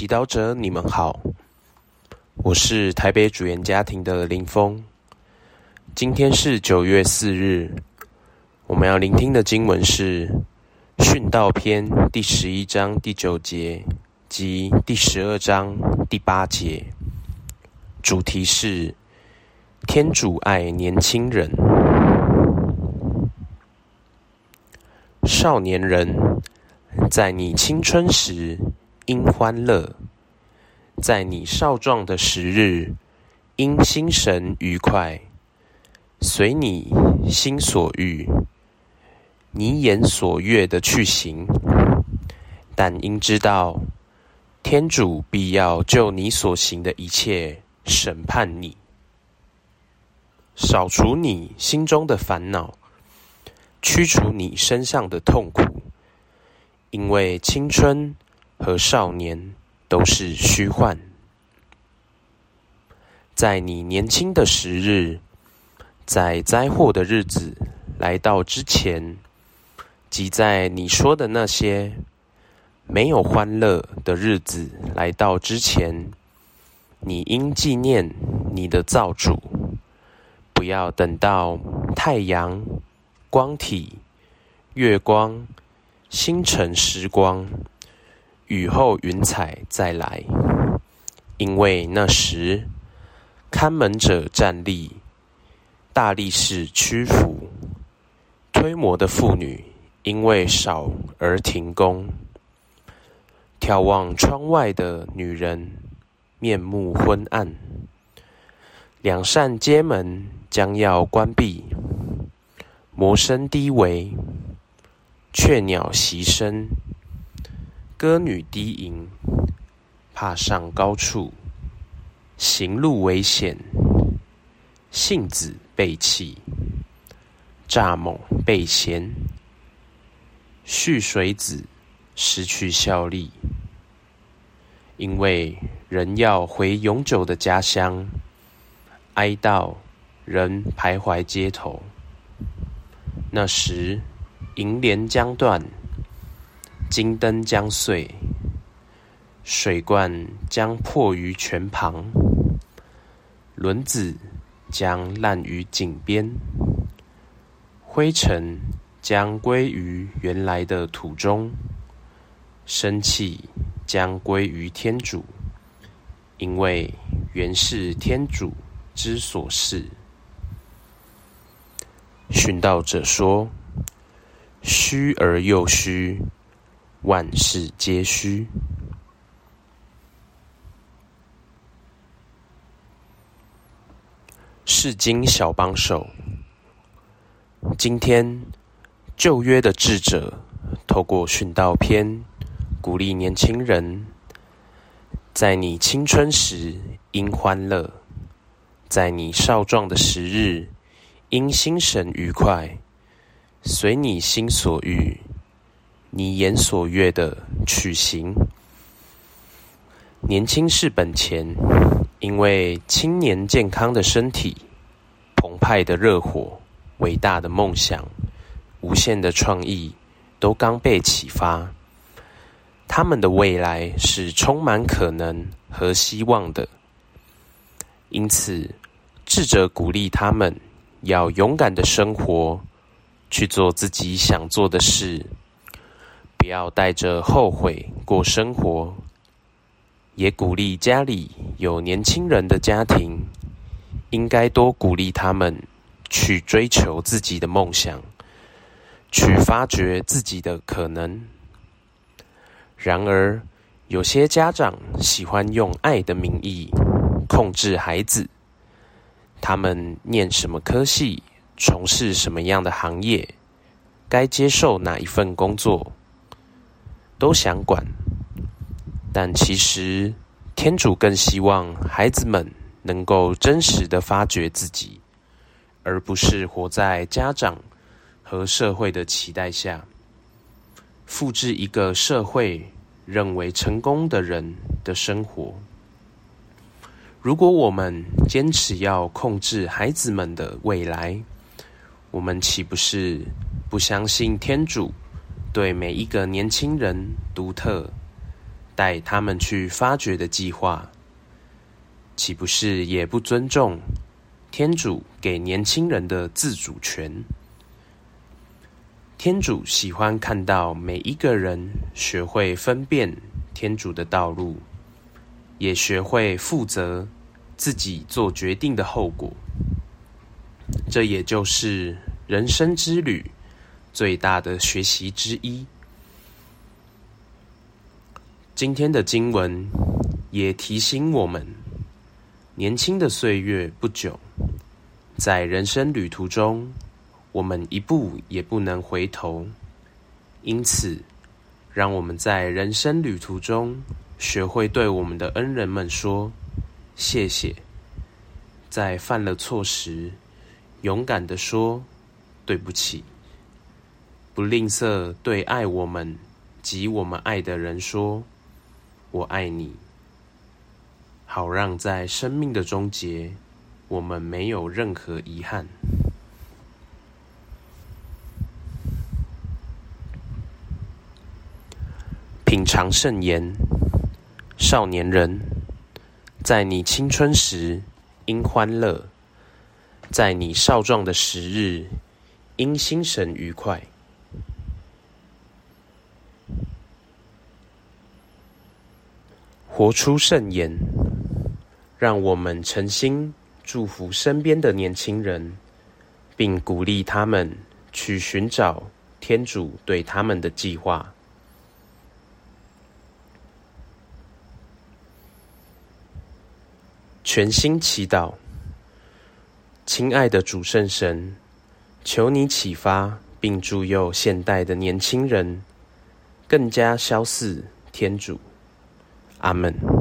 祈祷者，你们好，我是台北主言家庭的林峰。今天是九月四日，我们要聆听的经文是《训道篇》第十一章第九节及第十二章第八节，主题是天主爱年轻人。少年人，在你青春时。因欢乐，在你少壮的时日，因心神愉快，随你心所欲，你眼所悦的去行。但应知道，天主必要就你所行的一切审判你，扫除你心中的烦恼，驱除你身上的痛苦，因为青春。和少年都是虚幻，在你年轻的时日，在灾祸的日子来到之前，即在你说的那些没有欢乐的日子来到之前，你应纪念你的造主，不要等到太阳、光体、月光、星辰时光。雨后云彩再来，因为那时看门者站立，大力士屈服，推磨的妇女因为少而停工，眺望窗外的女人面目昏暗，两扇街门将要关闭，魔声低微，雀鸟习声。歌女低吟，怕上高处，行路危险，性子背弃，蚱蜢背贤，蓄水子失去效力，因为人要回永久的家乡，哀悼人徘徊街头，那时银帘将断。金灯将碎，水罐将破于泉旁，轮子将烂于井边，灰尘将归于原来的土中，生气将归于天主，因为原是天主之所是。殉道者说：“虚而又虚。”万事皆虚。世经小帮手，今天旧约的智者透过训道篇，鼓励年轻人，在你青春时应欢乐，在你少壮的时日应心神愉快，随你心所欲。你言所悦的去行，年轻是本钱，因为青年健康的身体、澎湃的热火、伟大的梦想、无限的创意，都刚被启发。他们的未来是充满可能和希望的，因此智者鼓励他们要勇敢的生活，去做自己想做的事。不要带着后悔过生活，也鼓励家里有年轻人的家庭，应该多鼓励他们去追求自己的梦想，去发掘自己的可能。然而，有些家长喜欢用爱的名义控制孩子，他们念什么科系，从事什么样的行业，该接受哪一份工作。都想管，但其实天主更希望孩子们能够真实的发掘自己，而不是活在家长和社会的期待下，复制一个社会认为成功的人的生活。如果我们坚持要控制孩子们的未来，我们岂不是不相信天主？对每一个年轻人独特、带他们去发掘的计划，岂不是也不尊重天主给年轻人的自主权？天主喜欢看到每一个人学会分辨天主的道路，也学会负责自己做决定的后果。这也就是人生之旅最大的学习之一。今天的经文也提醒我们：年轻的岁月不久，在人生旅途中，我们一步也不能回头。因此，让我们在人生旅途中学会对我们的恩人们说谢谢。在犯了错时，勇敢的说对不起，不吝啬对爱我们及我们爱的人说。我爱你，好让在生命的终结，我们没有任何遗憾。品尝圣言，少年人，在你青春时应欢乐，在你少壮的时日应心神愉快。活出圣言，让我们诚心祝福身边的年轻人，并鼓励他们去寻找天主对他们的计划。全心祈祷，亲爱的主圣神，求你启发并助佑现代的年轻人，更加相似天主。阿门。